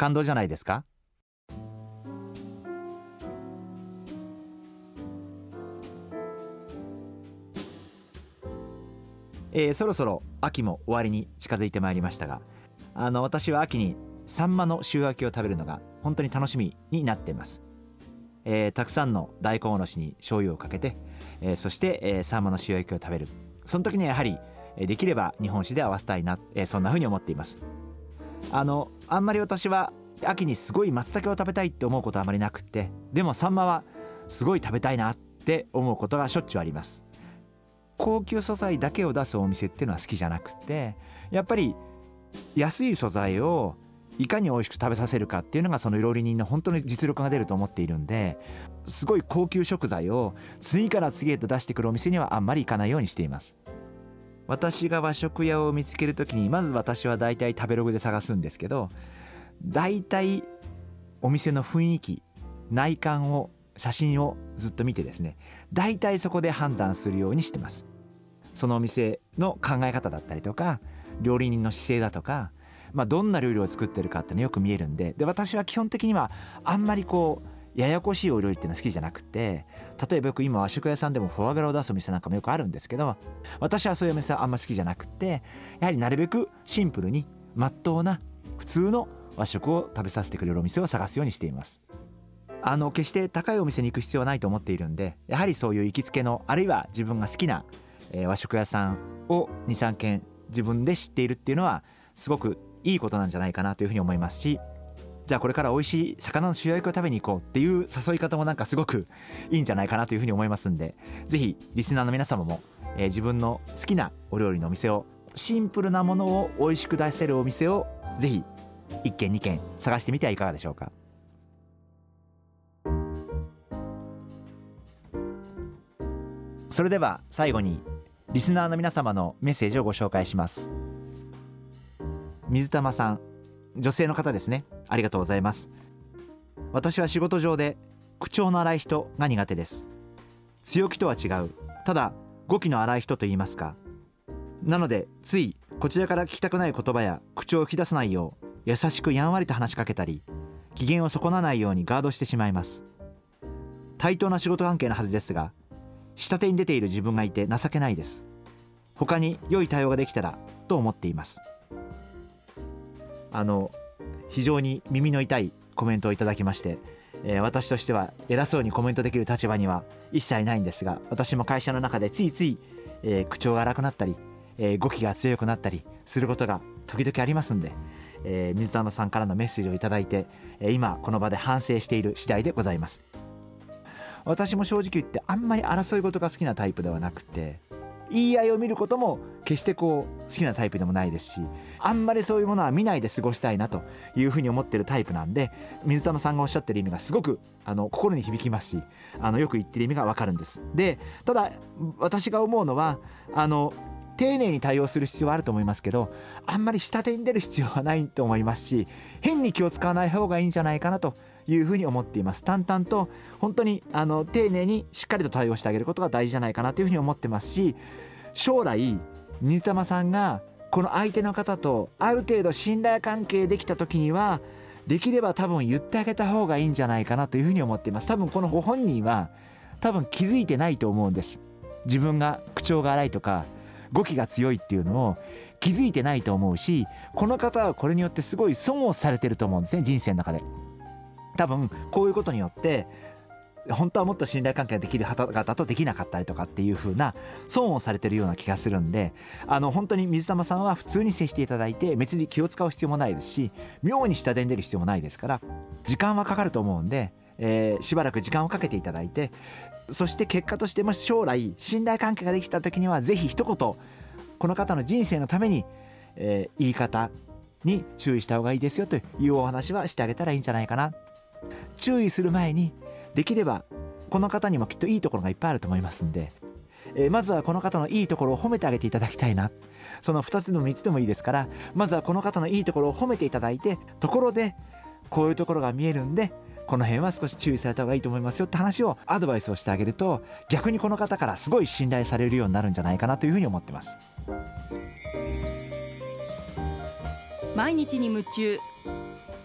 感動じゃないですか？えー、そろそろ秋も終わりに近づいてまいりましたがあの私は秋にサンマの塩焼きを食べるのが本当に楽しみになっています、えー、たくさんの大根おろしに醤油をかけて、えー、そして、えー、サンマの塩焼きを食べる。その時にはやはりできれば日本酒で合わせたいな、えー、そんな風に思っています。あのあんまり私は秋にすごい松茸を食べたいって思うことはあまりなくてでもサンマはすごい食べたいなって思うことがしょっちゅうあります。高級素材だけを出すお店っていうのは好きじゃなくてやっぱり安い素材をいかに美味しく食べさせるかっていうのがその料理人の本当に実力が出ると思っているんですごい高級食材を次から次へと出してくるお店にはあんまり行かないようにしています。私が和食屋を見つける時にまず私は大体食べログで探すんですけど大体お店の雰囲気内観を写真をずっと見てですね大体そこで判断するようにしてます。そのお店の考え方だったりとか料理人の姿勢だとか、まあ、どんな料理を作ってるかっていうのよく見えるんでで私は基本的にはあんまりこうややこしいお料理っていうのは好きじゃなくて例えばよく今和食屋さんでもフォアグラを出すお店なんかもよくあるんですけど私はそういうお店はあんま好きじゃなくてやはりなるべくシンプルにまっとうな普通の和食を食べさせてくれるお店を探すようにしています。あの決して高いお店に行く必要はないと思っているんでやはりそういう行きつけのあるいは自分が好きな、和食屋さんを23軒自分で知っているっていうのはすごくいいことなんじゃないかなというふうに思いますしじゃあこれから美味しい魚の塩焼きを食べに行こうっていう誘い方もなんかすごくいいんじゃないかなというふうに思いますんで是非リスナーの皆様も、えー、自分の好きなお料理のお店をシンプルなものを美味しく出せるお店を是非1軒2軒探してみてはいかがでしょうか。それでは最後にリスナーの皆様のメッセージをご紹介します。水玉さん女性の方ですね。ありがとうございます。私は仕事上で口調の荒い人が苦手です。強気とは違う。ただ語気の荒い人と言いますか。なのでついこちらから聞きたくない言葉や口を吹き出さないよう優しくやんわりと話しかけたり機嫌を損なないようにガードしてしまいます。対等な仕事関係のはずですが下手に出ている自分がいて情けないです。他に良い対応ができたらと思っています。あの非常に耳の痛いコメントをいただきまして、えー、私としては偉そうにコメントできる立場には一切ないんですが私も会社の中でついつい、えー、口調が荒くなったり、えー、語気が強くなったりすることが時々ありますんで、え、水玉さんからのメッセージを頂いて、え、今この場で反省している次第でございます私も正直言ってあんまり争い事が好きなタイプではなくて言い合いを見ることも決してこう好きなタイプでもないですしあんまりそういうものは見ないで過ごしたいなというふうに思ってるタイプなんで水玉さんがおっしゃってる意味がすごくあの心に響きますしあのよく言ってる意味がわかるんです。でただ私が思うのはあの丁寧に対応する必要はあると思いますけどあんまり下手に出る必要はないと思いますし変に気を使わない方がいいんじゃないかなというふうに思っています。淡々と本当にあの丁寧にしっかりと対応してあげることが大事じゃないかなというふうに思ってます。し 将来水玉さんがこの相手の方とある程度信頼関係できた時にはできれば多分言ってあげた方がいいんじゃないかなというふうに思っています。多分このご本人は多分気づいてないと思うんです。自分が口調が荒いとか語気が強いっていうのを気づいてないと思うしこの方はこれによってすごい損をされてると思うんですね。人生の中で。多分こういうことによって本当はもっと信頼関係ができる方々とできなかったりとかっていう風な損をされてるような気がするんであの本当に水玉さんは普通に接していただいて別に気を使う必要もないですし妙に下手に出る必要もないですから時間はかかると思うんで、えー、しばらく時間をかけていただいてそして結果としても将来信頼関係ができた時には是非一言この方の人生のために、えー、言い方に注意した方がいいですよというお話はしてあげたらいいんじゃないかな。注意する前にできればこの方にもきっといいところがいっぱいあると思いますんで、えー、まずはこの方のいいところを褒めてあげていただきたいな。その2つでも3つでもいいですからまずはこの方のいいところを褒めていただいてところでこういうところが見えるんでこの辺は少し注意された方がいいと思いますよって話をアドバイスをしてあげると逆にこの方からすごい信頼されるようになるんじゃないかなというふうに思ってます。毎日に夢中。